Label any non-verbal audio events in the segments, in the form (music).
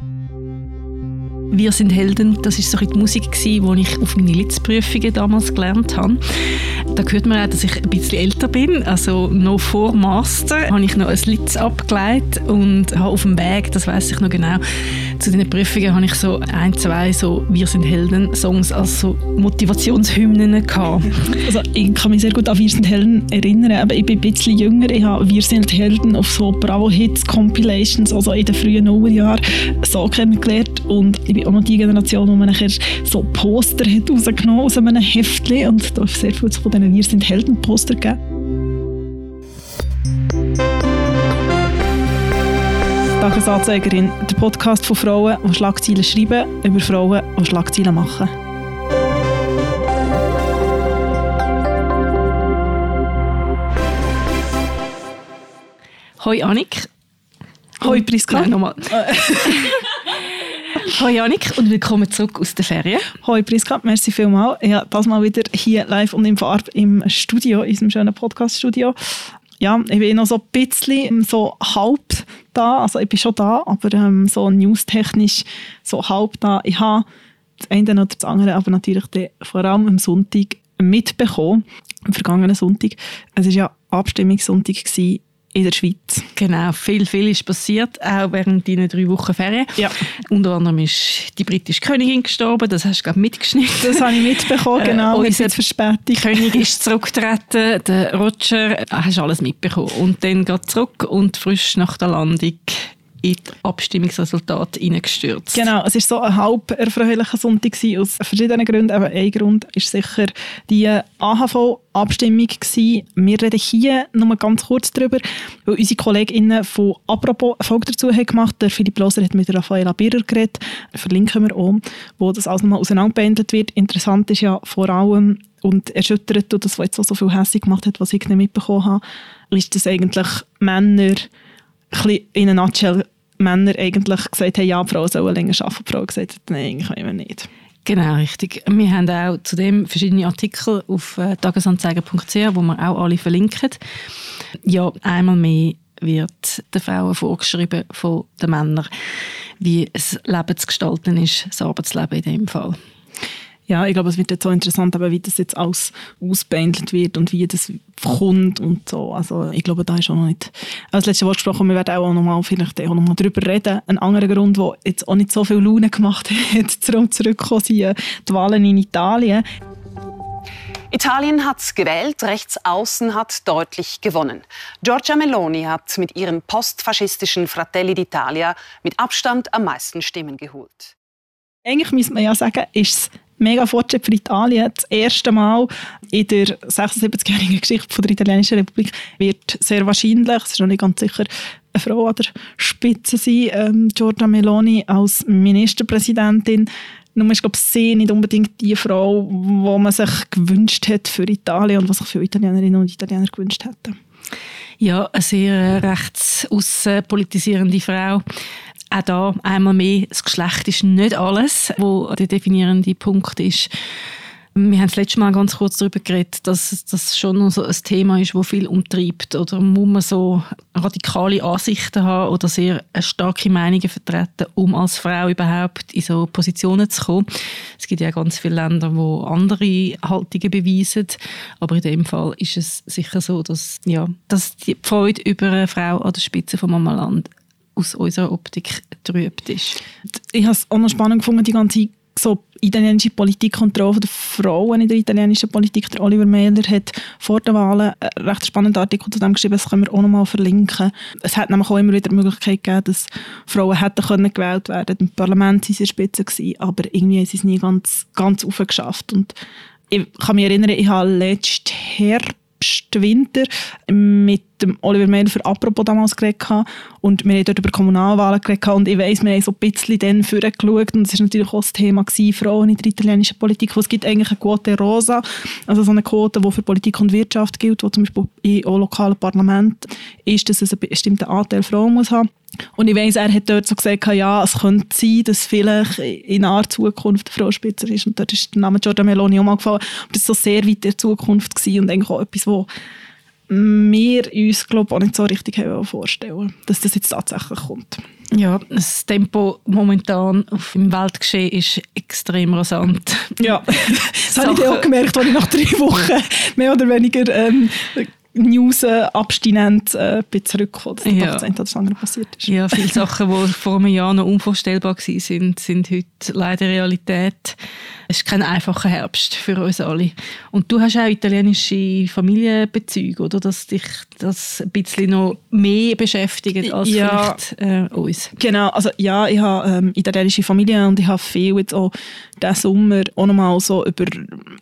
Thank you. Wir sind Helden, das ist so die Musik, die ich auf meine Litzprüfungen damals gelernt habe. Da hört man auch, dass ich ein bisschen älter bin. Also noch vor Master habe ich noch ein Litz abgeleitet und habe auf dem Weg, das weiß ich noch genau, zu diesen Prüfungen habe ich so ein, zwei so «Wir sind Helden»-Songs als so Motivationshymnen gehabt. (laughs) Also ich kann mich sehr gut an «Wir sind Helden» erinnern, aber ich bin ein bisschen jünger. Ich habe «Wir sind Helden» auf so Bravo-Hits-Compilations, also in den frühen Nullerjahren, so kennengelernt und ich bin auch noch die Generation, wo man nachher so Poster hat rausgenommen aus einem Heftchen und da ist sehr viel von diesen «Wir sind Helden»-Poster gegeben. Tagesanzeigerin, der Podcast von Frauen, die Schlagzeilen schreiben, über Frauen, die Schlagzeilen machen. Hoi Annik. Hoi Priska. Nein, nochmal. (laughs) Hoi Janik und willkommen zurück aus der Ferien. Hoi Priska, merci vielmals. Ja, das mal wieder hier live und in Farbe im Studio, in unserem schönen Podcast-Studio. Ja, ich bin noch so ein bisschen so halb da, also ich bin schon da, aber ähm, so newstechnisch so halb da. Ich habe das eine oder das andere, aber natürlich vor allem am Sonntag mitbekommen, am vergangenen Sonntag. Es war ja Abstimmungssonntag in der Schweiz. Genau, viel, viel ist passiert, auch während deiner drei Wochen Ferien. Ja. Unter anderem ist die britische Königin gestorben, das hast du glaube mitgeschnitten. Das habe ich mitbekommen, genau, äh, unser Verspätung. König ist zurückgetreten, der Roger, hast alles mitbekommen. Und dann geht zurück und frisch nach der Landung in die Abstimmungsresultate hineingestürzt. Genau, es war so ein halb erfreulicher Sonntag aus verschiedenen Gründen. Aber ein Grund ist sicher die AHV-Abstimmung Wir reden hier nur ganz kurz darüber, weil unsere KollegInnen von «Apropos» eine Folge dazu haben gemacht Der Philipp Loser hat mit Raffaella Birrer geredet, verlinken wir auch, wo das alles nochmal auseinanderbehandelt wird. Interessant ist ja vor allem, und erschüttert und das, was jetzt so viel hässlich gemacht hat, was ich nicht mitbekommen habe, ist, dass eigentlich Männer in einer Nutshell Männer eigentlich gesagt haben, ja, Frauen sollen länger arbeiten. Die Frau gesagt hat, nein, können wir nicht. Genau, richtig. Wir haben auch zudem verschiedene Artikel auf äh, tagesanzeiger.ch, wo wir auch alle verlinken. Ja, einmal mehr wird den Frauen vorgeschrieben von den Männern, wie das Leben zu gestalten ist, das Arbeitsleben in dem Fall. Ja, ich glaube, es wird jetzt so interessant, aber wie das jetzt alles ausbehandelt wird und wie das kommt und so. Also ich glaube, da ist auch noch nicht als letzte Wort gesprochen. Wir werden auch noch mal vielleicht auch noch mal darüber reden. Ein anderer Grund, der jetzt auch nicht so viel Laune gemacht hat, (laughs) zurück zurückkommen, sind äh, die Wahlen in Italien. Italien hat gewählt, Rechtsaußen hat deutlich gewonnen. Giorgia Meloni hat mit ihrem postfaschistischen Fratelli d'Italia mit Abstand am meisten Stimmen geholt. Eigentlich müsste man ja sagen, ist es mega Fortschritt für Italien. Das erste Mal in der 76-jährigen Geschichte der italienischen Republik wird sehr wahrscheinlich, es ist noch nicht ganz sicher, eine Frau an der Spitze sein, ähm, Giorgia Meloni als Ministerpräsidentin. Nur ist, glaube ich, sie nicht unbedingt die Frau, die man sich gewünscht hat für Italien und was sich viele Italienerinnen und Italiener gewünscht hätten. Ja, eine sehr rechts politisierende Frau. Auch da einmal mehr, das Geschlecht ist nicht alles, wo der definierende Punkt ist. Wir haben das letzte Mal ganz kurz darüber geredet, dass das schon noch so ein Thema ist, das viel umtreibt. Oder muss man so radikale Ansichten haben oder sehr starke Meinungen vertreten, um als Frau überhaupt in so Positionen zu kommen. Es gibt ja ganz viele Länder, wo andere Haltungen beweisen. Aber in dem Fall ist es sicher so, dass, ja, dass die Freude über eine Frau an der Spitze von Mama Land aus unserer Optik trübt ist. Ich habe es auch noch spannend gefunden, die ganze so italienische Politik und die Rolle der Frauen in der italienischen Politik. Der Oliver Mehler hat vor der Wahlen einen recht spannenden Artikel zu dem geschrieben, das können wir auch noch mal verlinken. Es hat nämlich auch immer wieder die Möglichkeit gegeben, dass Frauen hätten können gewählt werden Im Parlament waren sie Spitze, gewesen, aber irgendwie haben sie es nie ganz, ganz aufgeschafft. Und ich kann mich erinnern, ich habe letztes Herbst Winter mit dem Oliver für «Apropos» damals geredet und wir haben dort über Kommunalwahlen geredet. Und ich weiss, wir haben so ein bisschen dann vorgeschaut. Und es war natürlich auch das Thema gewesen, Frauen in der italienischen Politik, wo es gibt eigentlich eine Quote Rosa, also so eine Quote, die für Politik und Wirtschaft gilt, wo zum Beispiel im lokalen Parlament ist, dass es einen bestimmten Anteil Frauen muss haben und ich weiss, er hat dort so gesagt, ja, es könnte sein, dass vielleicht in naher Zukunft Frau Spitzer ist. Und dort ist der Name Giorgia Meloni auch mal gefallen. Aber das war so sehr weit in der Zukunft gewesen und eigentlich auch etwas, wo wir uns, glaube auch nicht so richtig vorstellen dass das jetzt tatsächlich kommt. Ja, das Tempo momentan auf dem Weltgeschehen ist extrem rasant. Ja, (laughs) das habe ich auch gemerkt, als ich nach drei Wochen mehr oder weniger ähm, News äh, abstinent äh, bin zurückgekommen, dass ja. das eine oder andere passiert ist. Ja, viele (laughs) Sachen, die vor einem Jahr noch unvorstellbar waren, sind, sind heute leider Realität. Es ist kein einfacher Herbst für uns alle. Und du hast auch italienische Familienbezüge, oder? Dass dich das ein bisschen noch mehr beschäftigt als ja, vielleicht äh, uns. Genau, also ja, ich habe ähm, italienische Familie und ich habe viel jetzt auch diesen Sommer auch nochmal so über,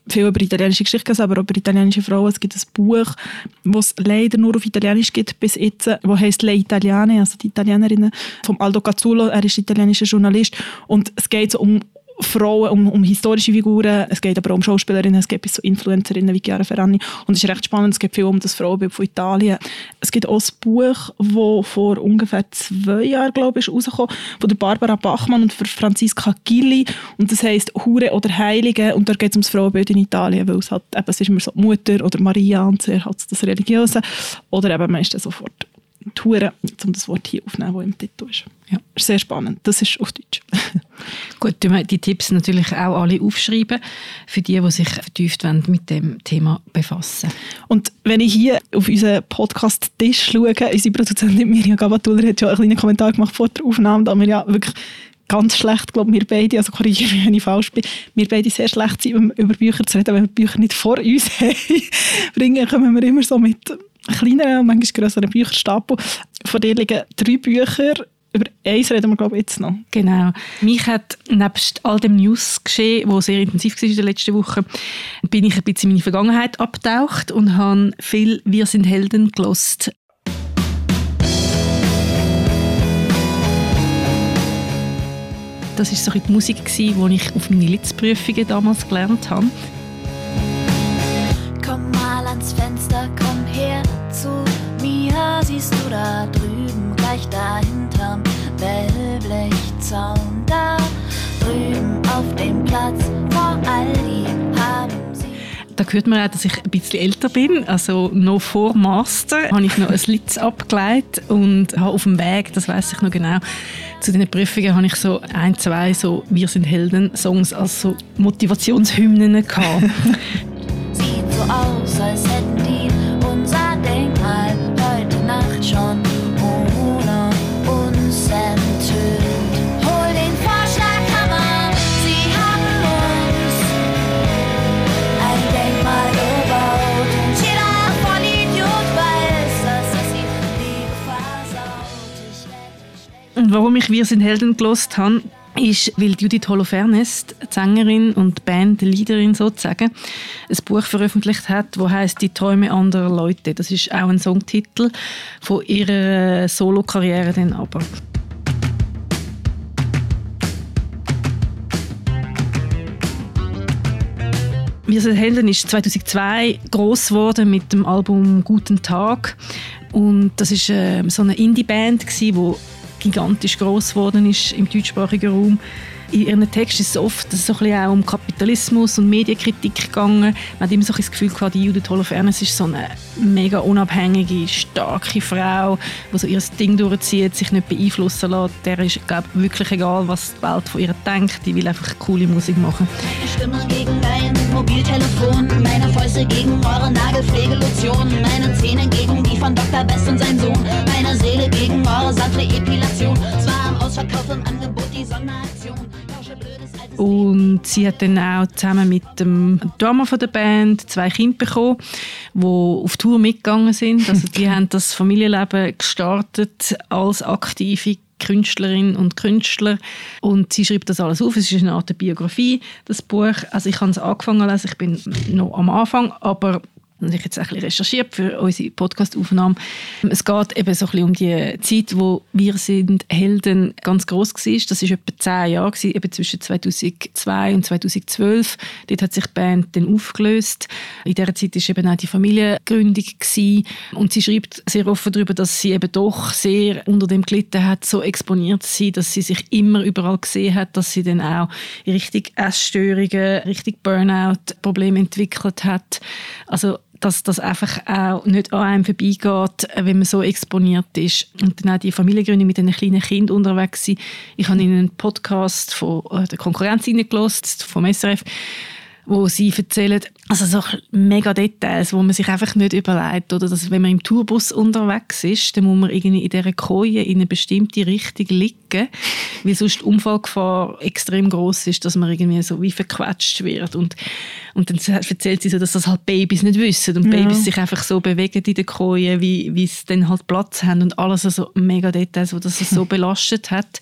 viel über italienische Geschichten, aber auch über italienische Frauen. Es gibt ein Buch, das es leider nur auf Italienisch gibt bis jetzt, das heißt Le Italiane, also die Italienerinnen, vom Aldo Cazzulo, er ist italienischer Journalist. Und es geht so um Frauen, um, um, historische Figuren, es geht aber auch um Schauspielerinnen, es geht bis zu Influencerinnen wie Chiara Ferrani und es ist recht spannend, es geht viel um das Frauenbild von Italien. Es gibt auch ein Buch, das vor ungefähr zwei Jahren, glaube ich, rausgekommen von der Barbara Bachmann und Franziska Gilli und das heisst «Hure oder Heilige» und da geht es um das Frauenbild in Italien, weil es halt eben, es ist immer so Mutter oder Maria und sehr halt das Religiöse oder eben meistens sofort Touren, um das Wort hier aufzunehmen, das im Titel ist. Ja, sehr spannend. Das ist auf Deutsch. (laughs) Gut, die Tipps natürlich auch alle aufschreiben, für die, die sich vertieft mit dem Thema befassen. Und wenn ich hier auf unseren Podcast-Tisch schaue, unsere Produzentin Mirja Gabatuller hat schon einen kleinen Kommentar gemacht vor der Aufnahme, da wir ja wirklich ganz schlecht, glaube wir beide, also korrigiere mich, wenn ich falsch bin, wir beide sehr schlecht sind, um über Bücher zu reden, wenn wir Bücher nicht vor uns (laughs) haben, bringen, kommen wir immer so mit kleineren und manchmal grösseren Bücherstapel. Von dir liegen drei Bücher. Über eins reden wir, glaube ich, jetzt noch. Genau. Mich hat nebst all dem News geschehen, wo sehr intensiv war in den letzten Wochen, bin ich ein bisschen in meine Vergangenheit abgetaucht und habe viel «Wir sind Helden» gelost. Das war so die Musik, die ich auf meine Litzprüfungen damals gelernt habe. Komm mal ans Fenster, komm her zu mir, siehst du da drüben, gleich dahinterm Wellblechzaun, da drüben auf dem Platz vor Aldi haben da hört man auch, dass ich ein bisschen älter bin. Also noch vor Master habe ich noch ein Litz abgeleitet und habe auf dem Weg, das weiß ich noch genau, zu den Prüfungen habe ich so ein, zwei so «Wir sind Helden»-Songs als so Motivationshymnen gehabt. (laughs) Sieht so aus, als hätten die Und warum ich «Wir sind Helden» gelost habe, ist, weil Judith Holofernes, Sängerin und Bandleaderin sozusagen, ein Buch veröffentlicht hat, das heißt Die Träume anderer Leute. Das ist auch ein Songtitel von ihrer Solokarriere dann aber. Wir sind Helden ist 2002 groß geworden mit dem Album Guten Tag und das ist äh, so eine Indie-Band die gigantisch groß geworden ist im deutschsprachigen Raum. In ihren Texten ist es oft so auch um Kapitalismus und Medienkritik gegangen. Man hat immer so das Gefühl gehabt, die Judith Holofernes ist so eine mega unabhängige, starke Frau, die so ihr Ding durchzieht, sich nicht beeinflussen lässt. Der ist, glaube wirklich egal, was die Welt von ihr denkt. Die will einfach coole Musik machen. Ich stimme gegen dein Mobiltelefon, meine Fäuste gegen eure Nagelpflegelotion, meine Zähne gegen die von Dr. Best und sein Sohn, meine Seele gegen eure sanfte Epilation. Zwar am Ausverkauf im Angebot die Sonderaktion. Und sie hat dann auch zusammen mit dem Drummer von der Band zwei Kinder bekommen, die auf Tour mitgegangen sind. Also die (laughs) haben das Familienleben gestartet als aktive Künstlerin und Künstler und sie schreibt das alles auf. Es ist eine Art Biografie, das Buch. Also ich habe es angefangen zu lesen, ich bin noch am Anfang, aber und ich jetzt ein bisschen recherchiert für unsere Podcastaufnahme. Es geht eben so ein bisschen um die Zeit, wo «Wir sind Helden» ganz groß war. Das war etwa zehn Jahre, gewesen, eben zwischen 2002 und 2012. Dort hat sich die Band dann aufgelöst. In dieser Zeit war eben auch die Familiengründung. Gewesen. Und sie schreibt sehr offen darüber, dass sie eben doch sehr unter dem gelitten hat, so exponiert zu sein, dass sie sich immer überall gesehen hat, dass sie dann auch richtig Essstörungen, richtig Burnout-Probleme entwickelt hat. Also dass das einfach auch nicht an einem vorbeigeht, wenn man so exponiert ist. Und dann auch die Familiengründe mit einem kleinen Kind unterwegs sind. Ich habe in einen Podcast von äh, der Konkurrenz reingelassen, vom SRF, wo sie erzählen, also so mega Details, wo man sich einfach nicht überlegt, oder dass wenn man im Tourbus unterwegs ist, dann muss man irgendwie in dieser Koje in eine bestimmte Richtung liegen, (laughs) weil sonst die Unfallgefahr extrem groß ist, dass man irgendwie so wie verquetscht wird und und dann erzählt sie so, dass das halt Babys nicht wissen und ja. Babys sich einfach so bewegen in der Koje, wie, wie sie dann halt Platz haben und alles also mega Details, wo das so (laughs) belastet hat.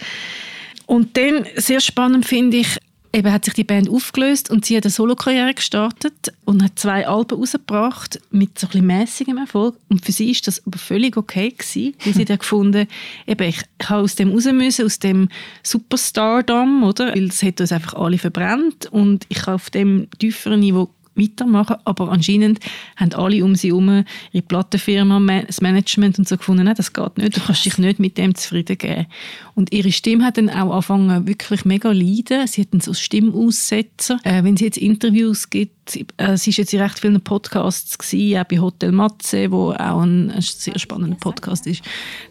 Und dann, sehr spannend finde ich, eben hat sich die Band aufgelöst und sie hat eine Solokarriere gestartet und hat zwei Alben rausgebracht mit so ein mäßigem Erfolg. Und für sie ist das aber völlig okay gewesen, weil sie dann gefunden, eben, ich habe aus dem raus müssen, aus dem Superstardom, oder? Weil es hat uns einfach alle verbrannt und ich habe auf dem tieferen Niveau weitermachen. Aber anscheinend haben alle um sie herum, ihre Plattenfirma, das Management und so gefunden, nein, das geht nicht, du kannst dich nicht mit dem zufrieden geben. Und ihre Stimme hat dann auch angefangen, wirklich mega leiden. Sie hatten so Stimmaussetzer. Äh, wenn sie jetzt Interviews gibt, äh, sie ist jetzt in recht vielen Podcasts gewesen, auch bei Hotel Matze, wo auch ein, ein sehr spannender Podcast ist,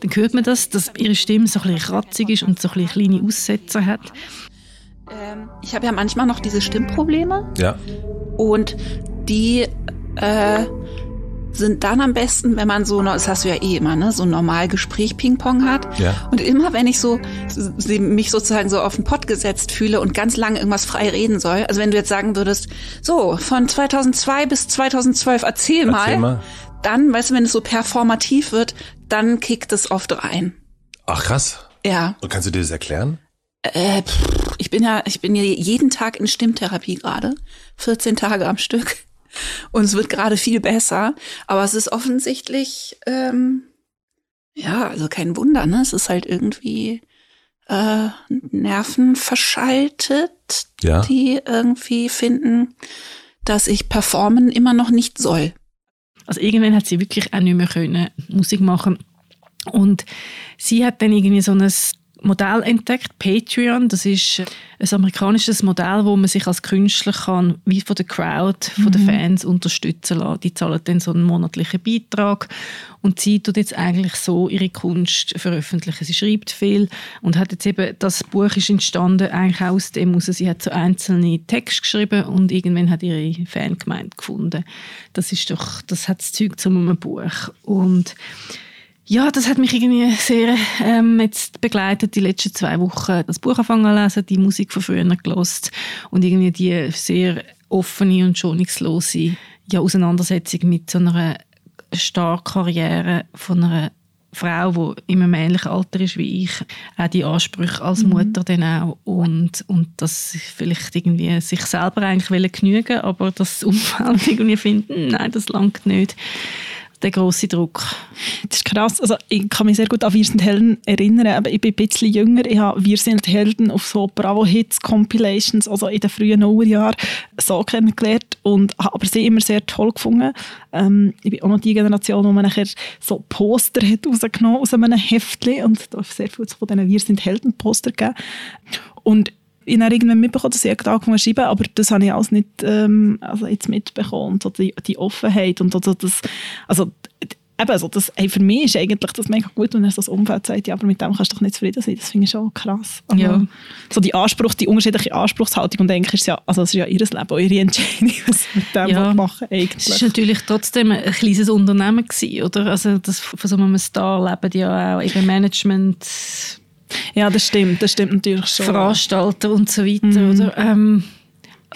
dann hört man das, dass ihre Stimme so ein bisschen kratzig ist und so ein bisschen kleine Aussetzer hat. Ähm, ich habe ja manchmal noch diese Stimmprobleme. Ja. Und die äh, sind dann am besten, wenn man so, das hast du ja eh immer, ne, so ein normal Gespräch Ping-Pong hat. Ja. Und immer, wenn ich so mich sozusagen so auf den Pott gesetzt fühle und ganz lange irgendwas frei reden soll, also wenn du jetzt sagen würdest, so, von 2002 bis 2012 erzähl, erzähl mal, mal, dann, weißt du, wenn es so performativ wird, dann kickt es oft rein. Ach krass. Ja. Und kannst du dir das erklären? Äh, pff, ich bin ja, ich bin ja jeden Tag in Stimmtherapie gerade, 14 Tage am Stück. Und es wird gerade viel besser. Aber es ist offensichtlich, ähm, ja, also kein Wunder, ne? Es ist halt irgendwie äh, Nerven verschaltet, ja. die irgendwie finden, dass ich performen immer noch nicht soll. Also irgendwann hat sie wirklich auch nicht mehr können Musik machen. Und sie hat dann irgendwie so ein Modell entdeckt, Patreon. Das ist ein amerikanisches Modell, wo man sich als Künstler kann, wie von der Crowd, von den mhm. Fans unterstützen lassen. Die zahlen dann so einen monatlichen Beitrag und sie tut jetzt eigentlich so ihre Kunst veröffentlichen. Sie schreibt viel und hat jetzt eben, das Buch ist entstanden eigentlich aus dem heraus. Sie hat so einzelne Texte geschrieben und irgendwann hat ihre Fangemeinde gefunden. Das ist doch, das hat das Zeug zu einem Buch. Und ja, das hat mich irgendwie sehr ähm, jetzt begleitet, die letzten zwei Wochen. Das Buch anfangen zu lesen, die Musik von früher gelost und irgendwie die sehr offene und schonungslose ja, Auseinandersetzung mit so einer starken Karriere von einer Frau, die einem ähnlichen Alter ist wie ich, auch die Ansprüche als mhm. Mutter dann auch und, und das vielleicht irgendwie sich selber eigentlich genügen aber das Umfeld (laughs) irgendwie finden, nein, das langt nicht der große Druck. Das ist krass. Also ich kann mich sehr gut an Wir sind Helden erinnern, aber ich bin ein bisschen jünger. Ich habe Wir sind Helden auf so Bravo-Hits-Compilations, also in den frühen Nullerjahren, so kennengelernt und habe aber sie immer sehr toll gefunden. Ähm, ich bin auch noch die Generation, wo man nachher so Poster hat rausgenommen aus einem Heftchen und da sehr viel von diesen Wir sind Helden-Poster gegeben. Und ich habe irgendwann mitbekommen, dass ich angefangen zu schreiben, aber das habe ich alles nicht ähm, also jetzt mitbekommen. Und so die, die Offenheit und also das, also eben, also das, hey, für mich ist eigentlich das mega gut, wenn er so das Umfeld sagt, ja, aber mit dem kannst du doch nicht zufrieden sein. Das finde ich schon krass. Aber ja. So die Anspruch, die unterschiedliche Anspruchshaltung und eigentlich ist ja, also es ist ja ihr Leben, eure Entscheidung, (laughs) was sie mit dem ja. machen eigentlich. Es war natürlich trotzdem ein kleines Unternehmen gewesen, oder? Also das, von so einem Star leben ja auch eben Management ja, das stimmt, das stimmt natürlich schon. Veranstalter und so weiter, mhm. oder? Ähm,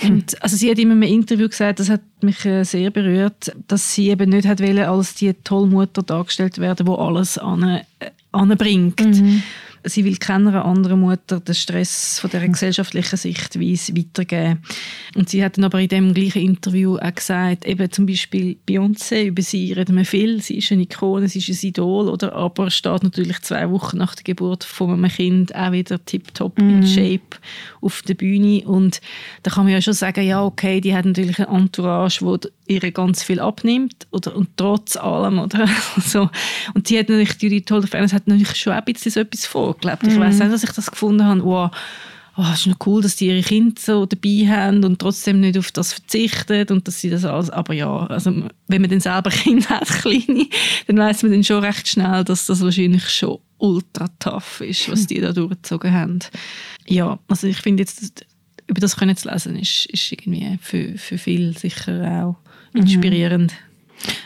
und also sie hat immer im Interview gesagt, das hat mich äh, sehr berührt, dass sie eben nicht hat wollen, als die Tollmutter dargestellt werden, wo alles an, äh, anbringt. Mhm sie will keiner anderen Mutter den Stress von der gesellschaftlichen Sichtweise weitergeben. Und sie hat dann aber in dem gleichen Interview auch gesagt, eben zum Beispiel Beyoncé, über sie reden wir viel, sie ist eine Ikone, sie ist ein Idol, oder? aber steht natürlich zwei Wochen nach der Geburt von einem Kind auch wieder tiptop mm. in mhm. Shape auf der Bühne und da kann man ja schon sagen, ja okay, die hat natürlich eine Entourage, wo ihr ganz viel abnimmt oder, und trotz allem oder (laughs) so. und die hat natürlich die tolle Fans hat natürlich schon ein bisschen so etwas vorgelebt. Ich mhm. weiß nicht, dass ich das gefunden habe, wow, oh, es ist noch cool, dass die ihre Kinder so dabei haben und trotzdem nicht auf das verzichten und dass sie das alles, aber ja, also wenn man dann selber (laughs) Kinder hat, kleine, dann weiß man dann schon recht schnell, dass das wahrscheinlich schon ultra tough ist, was die da durchgezogen haben. Ja, also ich finde jetzt, über das können zu lesen, ist, ist irgendwie für, für viele sicher auch inspirierend.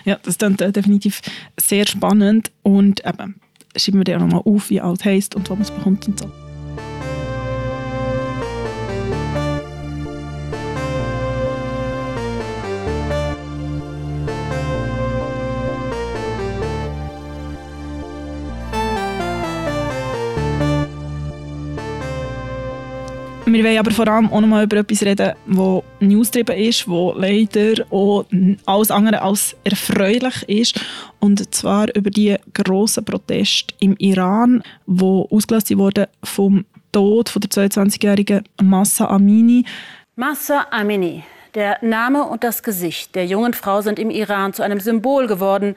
Ja, das ist definitiv sehr spannend und eben, schreiben wir dir nochmal auf, wie alt heisst und wo man es bekommt und so. Wir wollen aber vor allem auch noch mal über etwas reden, das newsgetrieben ist, das leider auch alles andere als erfreulich ist. Und zwar über die grossen Proteste im Iran, die ausgelöst wurden vom Tod der 22-jährigen Massa Amini. Massa Amini, der Name und das Gesicht der jungen Frau sind im Iran zu einem Symbol geworden.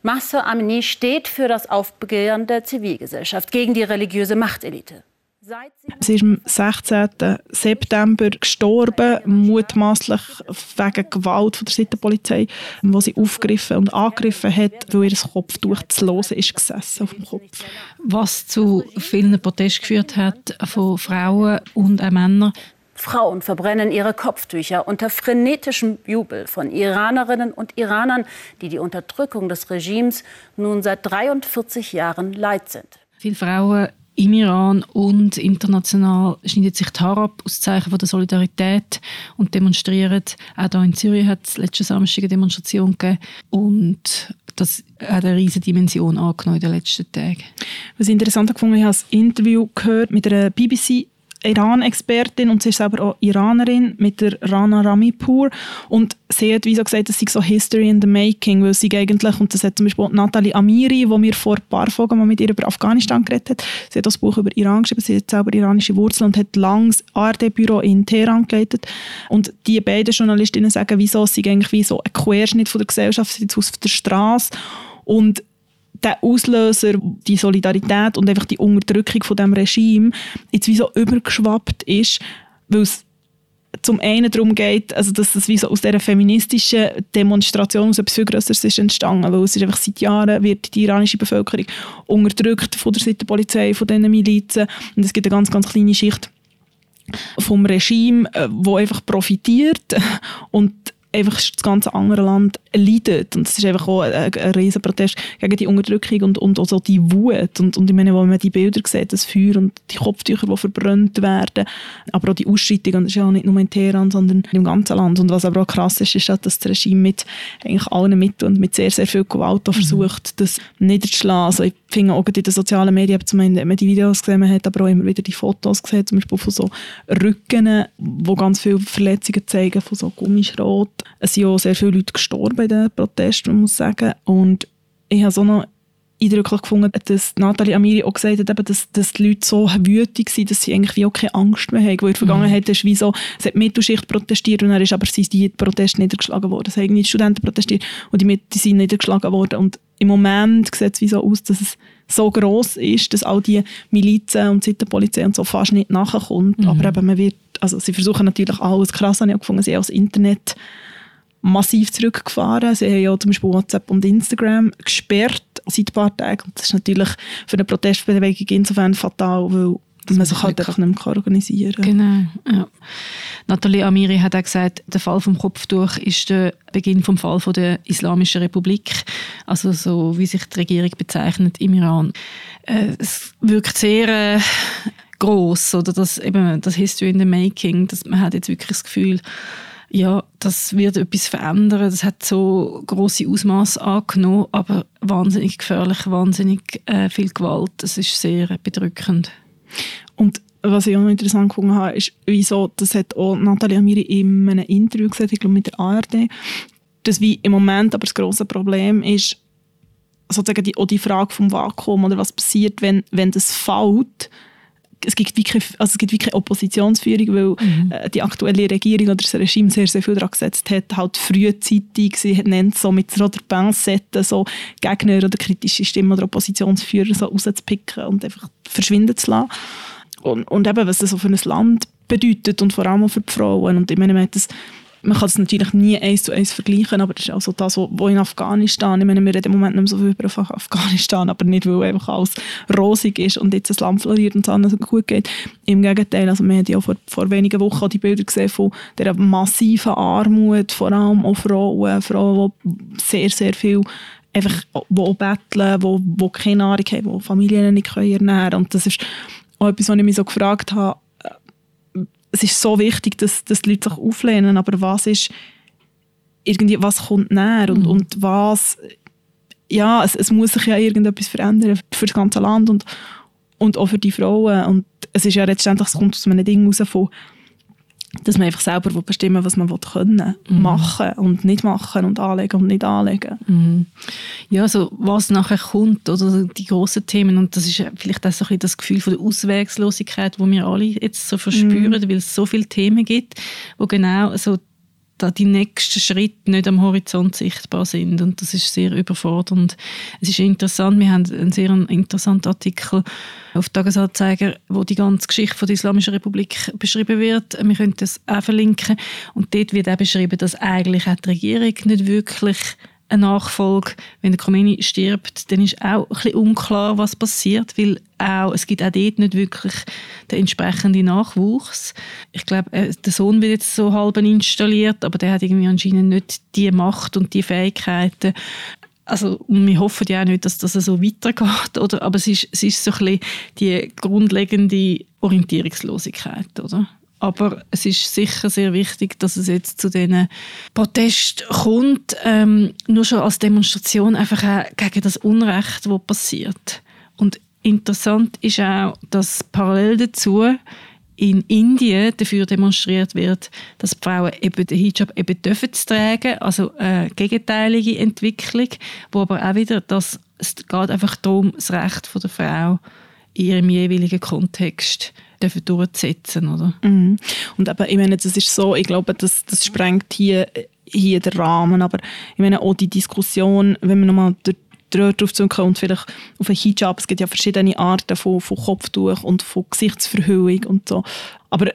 Massa Amini steht für das Aufbegehren der Zivilgesellschaft gegen die religiöse Machtelite. Sie ist am 16. September gestorben, mutmaßlich wegen Gewalt von der Seite der Polizei, wo sie aufgegriffen und angegriffen hat, weil ihr Kopftuch zu losen ist gesessen auf dem Kopf. Was zu vielen Protesten geführt hat von Frauen und auch Männern. Frauen verbrennen ihre Kopftücher unter frenetischem Jubel von Iranerinnen und Iranern, die die Unterdrückung des Regimes nun seit 43 Jahren leid sind. Viele Frauen im Iran und international schneiden sich die Haare ab aus Zeichen von der Solidarität und demonstrieren. Auch hier in Zürich hat es letzten Samstag eine Demonstration gegeben und das hat eine riesige Dimension angenommen in den letzten Tagen. Was ich interessant gefunden ich habe ein Interview gehört mit einer BBC Iran-Expertin und sie ist selber auch Iranerin mit der Rana Ramipur und sie hat wie so gesagt, das sei so History in the Making, weil sie eigentlich, und das hat zum Beispiel Nathalie Amiri, wo mir vor ein paar Folgen mal mit ihr über Afghanistan geredet hat, sie hat das Buch über Iran geschrieben, sie hat selber iranische Wurzeln und hat langs ARD-Büro in Teheran geleitet. Und die beiden Journalistinnen sagen, wieso sie eigentlich wie so ein Querschnitt von der Gesellschaft sind auf der Straße. Und der Auslöser, die Solidarität und einfach die Unterdrückung von dem Regime jetzt wie so übergeschwappt ist, weil es zum einen darum geht, also dass das wie so aus dieser feministischen Demonstration aus etwas viel Größeres ist entstanden, weil es ist einfach seit Jahren wird die iranische Bevölkerung unterdrückt von der Seite der Polizei, von diesen Milizen. Und es gibt eine ganz, ganz kleine Schicht vom Regime, äh, wo einfach profitiert. Und einfach das ganze andere Land leidet. Und es ist einfach auch ein, ein riesen Protest gegen die Unterdrückung und, und auch so die Wut. Und, und ich meine, wenn man die Bilder sieht, das Feuer und die Kopftücher, die verbrannt werden, aber auch die Ausschreitungen, das ist ja auch nicht nur in Teheran, sondern im ganzen Land. Und was aber auch krass ist, ist, dass das Regime mit eigentlich allen Mitteln und mit sehr, sehr viel Gewalt mhm. versucht, das niederzuschlagen. Also ich finde auch in den sozialen Medien, zum einen, man die Videos gesehen hat, aber auch immer wieder die Fotos gesehen, zum Beispiel von so Rücken, wo ganz viele Verletzungen zeigen, von so Gummischrot. Es sind auch sehr viele Leute gestorben bei den Protesten, man muss sagen. Und ich habe so noch eindrücklich gefunden, dass Nathalie Amiri auch gesagt hat, dass, dass die Leute so wütig sind, dass sie eigentlich wie auch keine Angst mehr haben. Weil in der Vergangenheit mhm. ist wie so, es hat die Mittelschicht protestiert und dann ist aber die Proteste niedergeschlagen worden. Es haben die Studenten protestiert und die Mitte sind niedergeschlagen worden. Und im Moment sieht es wie so aus, dass es so groß ist, dass all die Milizen und die Polizei und so fast nicht nachkommt. Mhm. Aber eben, man wird, also sie versuchen natürlich alles krass, habe ich auch gefunden, sie haben das Internet massiv zurückgefahren. Sie haben ja zum Beispiel WhatsApp und Instagram gesperrt seit ein paar Tagen. Und das ist natürlich für eine Protestbewegung insofern fatal, weil das man sich halt einfach nicht mehr organisieren kann. Genau, ja. Nathalie Amiri hat auch gesagt, der Fall vom Kopftuch ist der Beginn vom Fall von der Islamischen Republik, also so wie sich die Regierung bezeichnet im Iran. Äh, es wirkt sehr äh, groß oder das eben das History in the Making, dass man hat jetzt wirklich das Gefühl, ja, das wird etwas verändern. Das hat so große Ausmaße angenommen, aber wahnsinnig gefährlich, wahnsinnig äh, viel Gewalt. Das ist sehr bedrückend. Und was ich auch noch interessant gefunden habe, ist, wieso, das hat auch Nathalie Amiri in einem Interview gesagt, ich glaube mit der ARD, dass wie im Moment aber das große Problem ist, sozusagen die, auch die Frage vom Vakuum oder was passiert, wenn, wenn das fällt, es gibt wirklich, also es gibt wirklich Oppositionsführung, weil mhm. äh, die aktuelle Regierung oder das Regime sehr, sehr viel daran gesetzt hat, halt frühzeitig, sie nennt so mit so der Pinzette so Gegner oder kritische Stimmen oder Oppositionsführer so rauszupicken und einfach verschwinden zu lassen. und, und eben, was das so für ein Land bedeutet und vor allem auch für die Frauen. Und ich meine, man, hat das, man kann es natürlich nie eins zu eins vergleichen, aber das ist auch so das, was in Afghanistan, ich meine, wir reden im Moment nicht mehr so viel über Afghanistan, aber nicht, weil einfach alles rosig ist und jetzt das Land floriert und es anderen gut geht. Im Gegenteil, also wir haben ja vor, vor wenigen Wochen die Bilder gesehen von der massiven Armut, vor allem auch Frauen, Frauen, die sehr, sehr viel einfach, die betteln, die, die keine Nahrung haben, die Familien nicht ernähren können. Und das ist auch etwas, was ich mich so gefragt habe, es ist so wichtig, dass, dass die Leute sich auflehnen, aber was ist irgendwie, was kommt näher und, mhm. und was, ja, es, es muss sich ja irgendetwas verändern für das ganze Land und, und auch für die Frauen und es ist ja letztendlich, es kommt aus einem Ding raus von dass man einfach selber bestimmen will, was man können, mhm. machen und nicht machen und anlegen und nicht anlegen. Mhm. Ja, also was nachher kommt oder die grossen Themen und das ist vielleicht auch so ein das Gefühl von der Auswegslosigkeit, wo wir alle jetzt so verspüren, mhm. weil es so viele Themen gibt, wo genau so da die nächsten Schritte nicht am Horizont sichtbar sind und das ist sehr überfordernd. Es ist interessant, wir haben einen sehr interessanten Artikel auf Tagesanzeiger, wo die ganze Geschichte von der Islamischen Republik beschrieben wird. Wir können das auch verlinken und dort wird auch beschrieben, dass eigentlich auch die Regierung nicht wirklich eine Nachfolge, wenn der Khomeini stirbt, dann ist auch ein bisschen unklar, was passiert, weil auch, es gibt auch dort nicht wirklich den entsprechenden Nachwuchs. Ich glaube, äh, der Sohn wird jetzt so halb installiert, aber der hat irgendwie anscheinend nicht die Macht und die Fähigkeiten. Also, wir hoffen ja auch nicht, dass das so weitergeht, oder? aber es ist, es ist so ein bisschen die grundlegende Orientierungslosigkeit, oder? Aber es ist sicher sehr wichtig, dass es jetzt zu diesen Protesten kommt, ähm, nur schon als Demonstration einfach gegen das Unrecht, das passiert. Und interessant ist auch, dass parallel dazu in Indien dafür demonstriert wird, dass Frauen eben den Hijab eben dürfen tragen, also eine gegenteilige Entwicklung, wo aber auch wieder das, es geht einfach darum, das Recht der Frau in ihrem jeweiligen Kontext durchzusetzen, oder? Mhm. Und eben, ich meine, das ist so, ich glaube, das, das sprengt hier, hier den Rahmen, aber ich meine auch die Diskussion, wenn wir nochmal drauf zurückkommen und vielleicht auf einen Hijab, es gibt ja verschiedene Arten von, von Kopftuch und von Gesichtsverhüllung und so, aber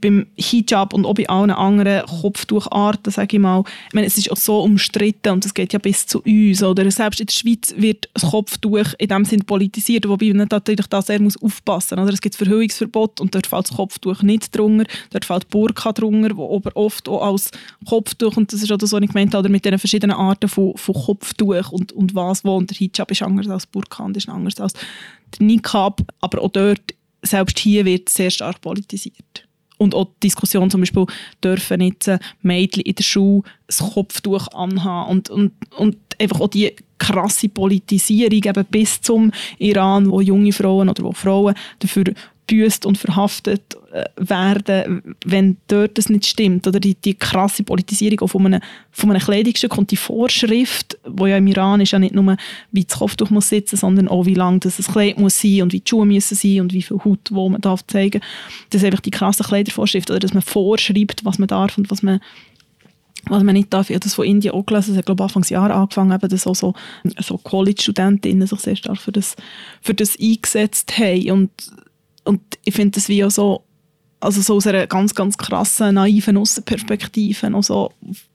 beim Hijab und auch bei allen anderen Kopftucharten, sage ich mal, ich meine, es ist auch so umstritten und es geht ja bis zu uns, oder? Selbst in der Schweiz wird das Kopftuch in dem Sinn politisiert, wobei man natürlich da sehr muss aufpassen muss. Es gibt Verhüllungsverbot und dort fällt das Kopftuch nicht drunter, dort fällt Burka drunter, wo aber oft auch als Kopftuch, und das ist auch das, was ich gemeint habe, mit den verschiedenen Arten von, von Kopftuch und, und was wo, und der Hijab ist anders als Burka und ist anders als der Niqab, aber auch dort, selbst hier wird sehr stark politisiert. Und auch die Diskussion zum Beispiel, dürfen jetzt Mädchen in der Schule ein Kopftuch anhaben? Und, und, und einfach auch die krasse Politisierung eben bis zum Iran, wo junge Frauen oder wo Frauen dafür büßt und verhaftet äh, werden, wenn dort das nicht stimmt. Oder die, die krasse Politisierung von einem, von einem Kleidungsstück und die Vorschrift, wo ja im Iran ist ja nicht nur, wie das Kopftuch muss sitzen, sondern auch, wie lang das Kleid muss sein und wie die Schuhe müssen sein und wie viel Haut wo man darf zeigen. Das ist einfach die krasse Kleidervorschrift, oder dass man vorschreibt, was man darf und was man was man nicht darf. Ich habe das von Indien auch gelesen. Es hat, glaube ich, Anfangsjahr angefangen, eben, dass auch so, so College-Studentinnen sich sehr stark für das, für das eingesetzt haben. Und und ich finde das wie auch so, also so aus einer ganz, ganz krassen, naiven Aussenperspektive, noch so,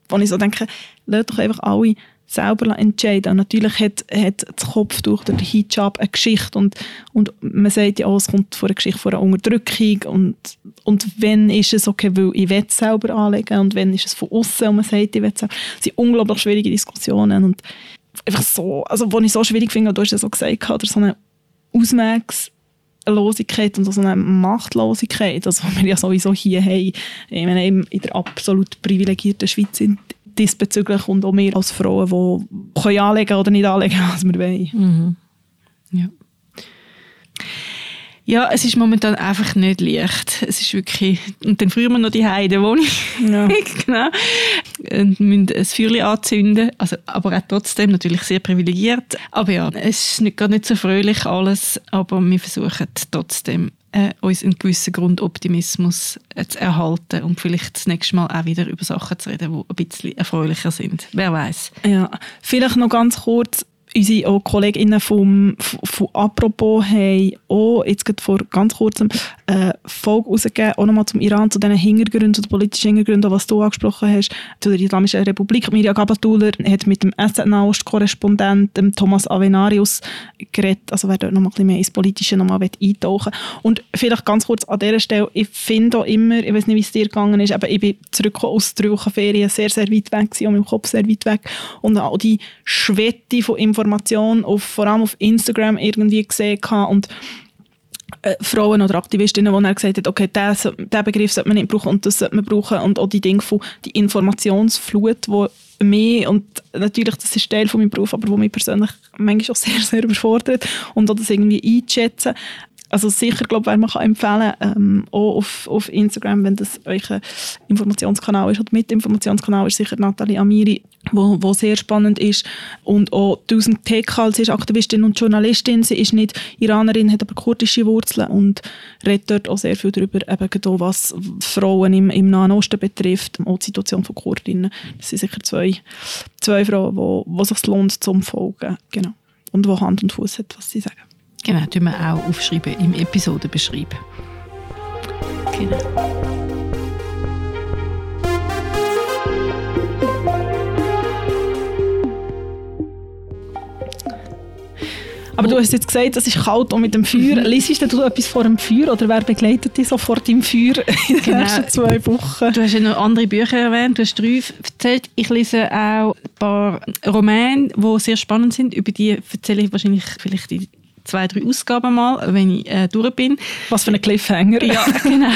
wo ich so denke, lasst doch einfach alle selber entscheiden. Und natürlich hat, hat das Kopftuch oder der Hijab eine Geschichte. Und, und man sagt ja auch, es kommt von einer Geschichte von einer Unterdrückung. Und, und wenn ist es okay, weil ich will es selber anlegen? Und wenn ist es von außen und man sagt, ich will es selber. Das sind unglaublich schwierige Diskussionen. Und einfach so, also wo ich so schwierig finde, du hast ja so gesagt, oder so eine Ausmaß Losigkeit und so eine Machtlosigkeit, also wir ja sowieso hier haben, ich meine, eben in der absolut privilegierten Schweiz sind diesbezüglich und auch wir als Frauen, die können anlegen oder nicht anlegen, was wir wollen. Mhm. Ja. Ja, es ist momentan einfach nicht leicht. Es ist wirklich, und dann früher noch die Heide, wo ich, ja. (laughs) genau, und müssen ein Feuerchen anzünden, also, aber auch trotzdem natürlich sehr privilegiert. Aber ja, es ist nicht, gar nicht so fröhlich alles, aber wir versuchen trotzdem, äh, uns einen gewissen Grundoptimismus äh, zu erhalten und vielleicht das nächste Mal auch wieder über Sachen zu reden, die ein bisschen erfreulicher sind. Wer weiß? Ja, vielleicht noch ganz kurz, unsere auch KollegInnen vom, von Apropos haben auch jetzt vor ganz kurzem eine Folge rausgegeben, auch nochmal zum Iran, zu diesen Hintergründen, zu den politischen Hintergründen, was du angesprochen hast, zu der Islamischen Republik. Mirja Gabatuller hat mit dem SZ-Nahost-Korrespondenten Thomas Avenarius geredet, also wer dort nochmal ein bisschen mehr ins Politische nochmal eintauchen. Und vielleicht ganz kurz an dieser Stelle, ich finde auch immer, ich weiß nicht, wie es dir gegangen ist, aber ich bin zurückgekommen aus drei Wochen Ferien, sehr, sehr weit weg gewesen, und im Kopf sehr weit weg. Und auch die Schwette von Informationen, auf, vor allem auf Instagram irgendwie gesehen habe und äh, Frauen oder Aktivistinnen, die dann gesagt haben, okay, diesen, Begriff sollte man nicht brauchen und das sollte man brauchen und auch die Dinge von, die Informationsflut, die mich und natürlich, das ist Teil von meinem Beruf, aber wo mich persönlich manchmal auch sehr, sehr überfordert und auch das irgendwie einzuschätzen, also sicher, glaube ich, man kann empfehlen, ähm, auch auf, auf Instagram, wenn das ein Informationskanal ist oder mit Informationskanal ist sicher Nathalie Amiri, wo, wo sehr spannend ist und auch 1000 Tekal, sie ist Aktivistin und Journalistin, sie ist nicht Iranerin, hat aber kurdische Wurzeln und redet dort auch sehr viel darüber, eben was Frauen im, im Nahen Osten betrifft, auch die Situation von Kurdinnen. Das sind sicher zwei, zwei Frauen, wo, wo sich lohnt zum Folgen, genau. Und wo Hand und Fuß hat, was sie sagen. Genau, tun wir auch aufschreiben im Episodenbeschreib. Genau. Aber du hast jetzt gesagt, es ist kalt und mit dem Feuer. Mhm. Liest du etwas vor dem Feuer oder wer begleitet dich so vor dem Feuer in den genau. nächsten zwei Wochen? Du hast ja noch andere Bücher erwähnt, du hast drei erzählt. Ich lese auch ein paar Romane, die sehr spannend sind. Über die erzähle ich wahrscheinlich vielleicht in zwei, drei Ausgaben mal, wenn ich äh, durch bin. Was für ein Cliffhanger. Ja, genau.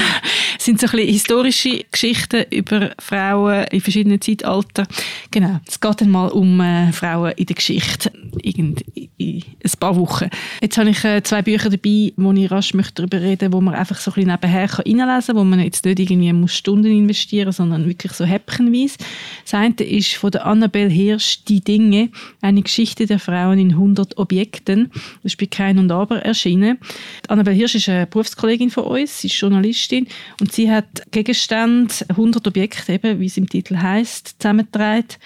Es sind so ein bisschen historische Geschichten über Frauen in verschiedenen Zeitaltern. Genau. Es geht dann mal um äh, Frauen in der Geschichte in, in ein paar Wochen. Jetzt habe ich äh, zwei Bücher dabei, wo ich rasch möchte darüber reden wo man einfach so ein bisschen nebenher kann reinlesen kann, wo man jetzt nicht irgendwie muss Stunden investieren muss, sondern wirklich so häppchenweise. Das eine ist von der Annabelle Hirsch «Die Dinge», eine Geschichte der Frauen in 100 Objekten. Das ist kein und Aber erschienen. Annabel Hirsch ist eine Berufskollegin von uns, sie ist Journalistin und sie hat Gegenstände, 100 Objekte, eben, wie es im Titel heißt, zusammengetragen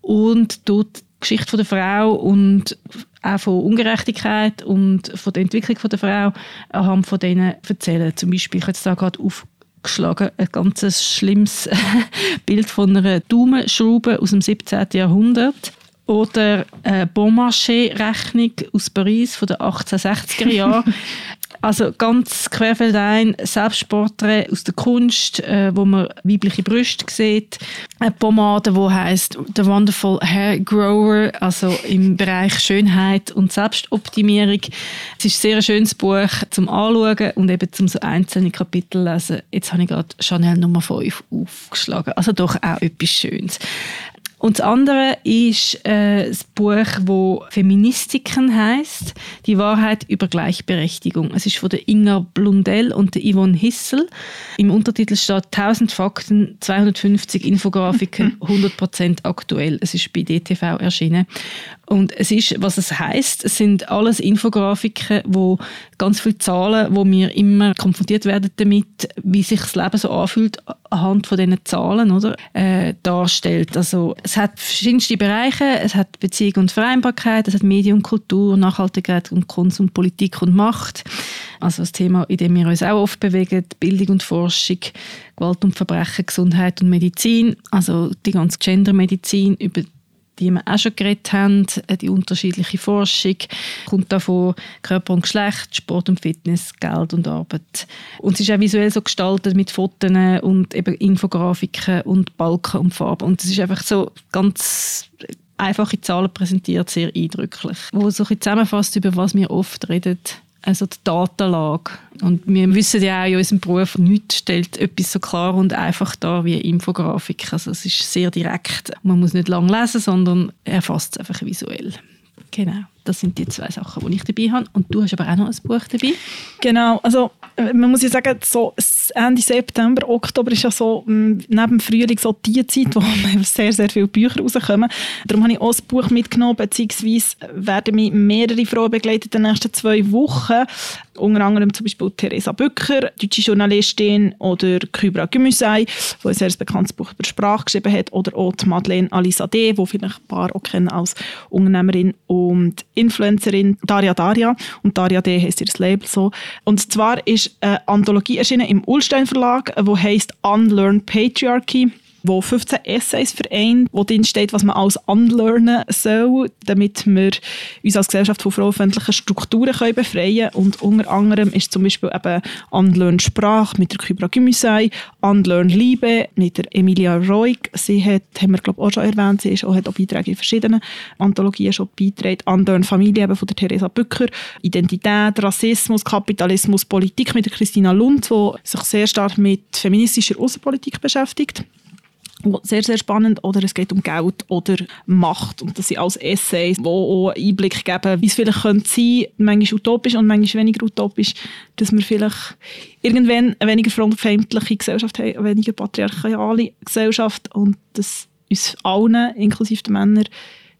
und dort Geschichte der Frau und auch von Ungerechtigkeit und von der Entwicklung der Frau anhand von denen erzählen. Zum Beispiel, ich habe jetzt da gerade aufgeschlagen, ein ganz schlimmes (laughs) Bild von einer Daumenschraube aus dem 17. Jahrhundert oder eine Bonmarché-Rechnung aus Paris von den 1860er Jahren. (laughs) also ganz querfeldein, Selbstporträt aus der Kunst, äh, wo man weibliche Brüste sieht. Eine Pomade, die heißt The Wonderful Hair Grower, also im Bereich Schönheit und Selbstoptimierung. Es ist ein sehr schönes Buch zum Anschauen und eben zum so einzelne Kapitel lesen. Jetzt habe ich gerade Chanel Nummer 5 aufgeschlagen. Also doch auch etwas Schönes. Und das andere ist äh, das Buch, wo Feministiken heißt, die Wahrheit über Gleichberechtigung. Es ist von der Inga Blundell und der Yvonne Hissel. Im Untertitel steht 1000 Fakten, 250 Infografiken, (laughs) 100% aktuell. Es ist bei DTV erschienen. Und es ist, was es heißt, es sind alles Infografiken, wo ganz viele Zahlen, wo wir immer konfrontiert werden damit, wie sich das Leben so anfühlt anhand von diesen Zahlen, oder, äh, darstellt. Also es hat verschiedenste Bereiche, es hat Beziehung und Vereinbarkeit, es hat Medien und Kultur, Nachhaltigkeit und Konsum, Politik und Macht. Also das Thema, in dem wir uns auch oft bewegen, Bildung und Forschung, Gewalt und Verbrechen, Gesundheit und Medizin, also die ganze Gendermedizin, über die wir auch schon geredet haben, äh, die unterschiedliche Forschung, kommt da von Körper und Geschlecht, Sport und Fitness, Geld und Arbeit. Und es ist auch visuell so gestaltet mit Fotos und eben Infografiken und Balken und Farben. Und es ist einfach so ganz einfache Zahlen präsentiert, sehr eindrücklich. Wo so ein zusammenfasst, über was wir oft reden, also die Datenlage. Und wir wissen ja auch in unserem Beruf, nichts stellt etwas so klar und einfach dar wie Infografik. Also es ist sehr direkt. Man muss nicht lang lesen, sondern erfasst es einfach visuell. Genau, das sind die zwei Sachen, die ich dabei habe. Und du hast aber auch noch ein Buch dabei. Genau, also äh, man muss ja sagen, so Ende September, Oktober ist ja so mm, neben Frühling so die Zeit, wo (laughs) sehr, sehr viele Bücher rauskommen. Darum habe ich auch ein Buch mitgenommen, beziehungsweise werden mich mehrere Frauen begleiten in den nächsten zwei Wochen. Unter anderem zum Beispiel Theresa Bücker, deutsche Journalistin, oder Kybra Gümüsei, die ein sehr bekanntes Buch über Sprache geschrieben hat, oder auch Madeleine Alizadeh, die vielleicht ein paar auch kennen als Unternehmerin und Influencerin, Daria Daria. Und Daria D heisst ihr Label so. Und zwar ist eine Anthologie erschienen im Ulstein Verlag, die heißt Unlearn Patriarchy wo 15 Essays vereint, wo drin steht, was man alles unlernen soll, damit wir uns als Gesellschaft von frauenfeindlichen Strukturen können befreien können. Und unter anderem ist zum Beispiel eben Unlearn Sprache mit der Kybra Gümüsei, Unlearn Liebe mit der Emilia Roig. Sie hat, haben wir glaube auch schon erwähnt, sie ist auch, hat auch Beiträge in verschiedenen Anthologien schon beigetragen. Unlearn Familie eben von der Theresa Bücker, Identität, Rassismus, Kapitalismus, Politik mit der Christina Lund, die sich sehr stark mit feministischer Außenpolitik beschäftigt sehr, sehr spannend. Oder es geht um Geld oder Macht. Und das sind alles Essays, die auch Einblick geben, wie es vielleicht könnte sein, manchmal utopisch und manchmal weniger utopisch, dass wir vielleicht irgendwann eine weniger frauenfeindliche Gesellschaft haben, eine weniger patriarchale Gesellschaft und dass uns allen, inklusive den Männern,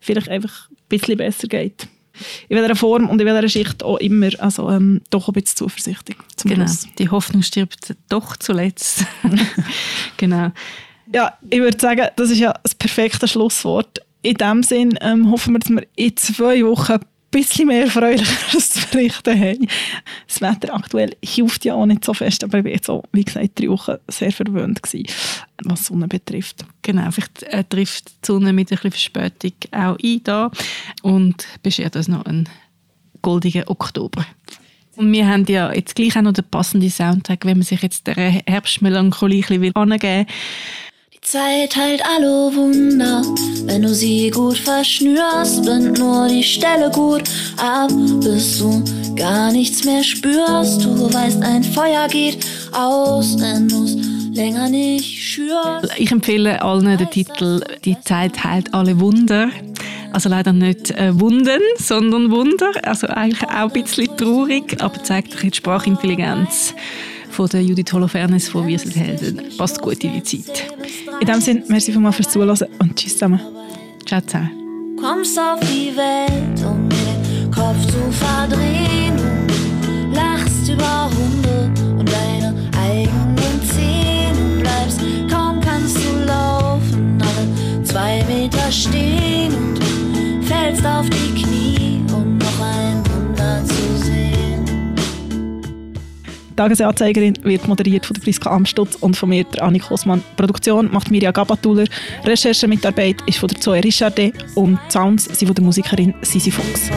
vielleicht einfach ein bisschen besser geht. In welcher Form und in welcher Schicht auch immer. Also ähm, doch ein bisschen zuversichtlich. Genau. Schluss. Die Hoffnung stirbt doch zuletzt. (laughs) (laughs) genau. Ja, ich würde sagen, das ist ja das perfekte Schlusswort. In dem Sinn ähm, hoffen wir, dass wir in zwei Wochen ein bisschen mehr Fröhlicheres zu berichten haben. Das Wetter aktuell hilft ja auch nicht so fest, aber ich war jetzt auch, wie gesagt, drei Wochen sehr verwöhnt gewesen, was Sonne betrifft. Genau, vielleicht äh, trifft die Sonne mit ein bisschen Verspätung auch ein da und beschert uns noch einen goldigen Oktober. Und wir haben ja jetzt gleich auch noch den passenden Soundtrack, wenn man sich jetzt der Herbstmelancholie ein bisschen angeben will Zeit heilt alle Wunder, wenn du sie gut verschnürst, bind nur die Stelle gut ab, bis du gar nichts mehr spürst. Du weißt, ein Feuer geht aus, wenn du's länger nicht schürst. Ich empfehle allen den Titel Die Zeit heilt alle Wunder. Also leider nicht äh, Wunden, sondern Wunder. Also eigentlich auch ein bisschen traurig, aber zeigt doch jetzt Sprachintelligenz von der Judith Holofernes von Wieselhelden. Passt gut in die Zeit. In diesem Sinne, merci vielmals fürs Zuhören und tschüss zusammen. Ciao zusammen. Kommst auf die Welt, um den Kopf zu verdrehen. Du lachst über Hunde und deine eigenen Zähne. Bleibst, kaum kannst du laufen, alle zwei Meter stehen und fällst auf die Knie, Tagesanzeigerin wird moderiert von der Friska Amstutz und von mir, der Annik Hosmann. Produktion macht Mirja Gabatuller. Recherchemitarbeit ist von der Zoe Richardet und Sounds sind von der Musikerin Sisi Fox.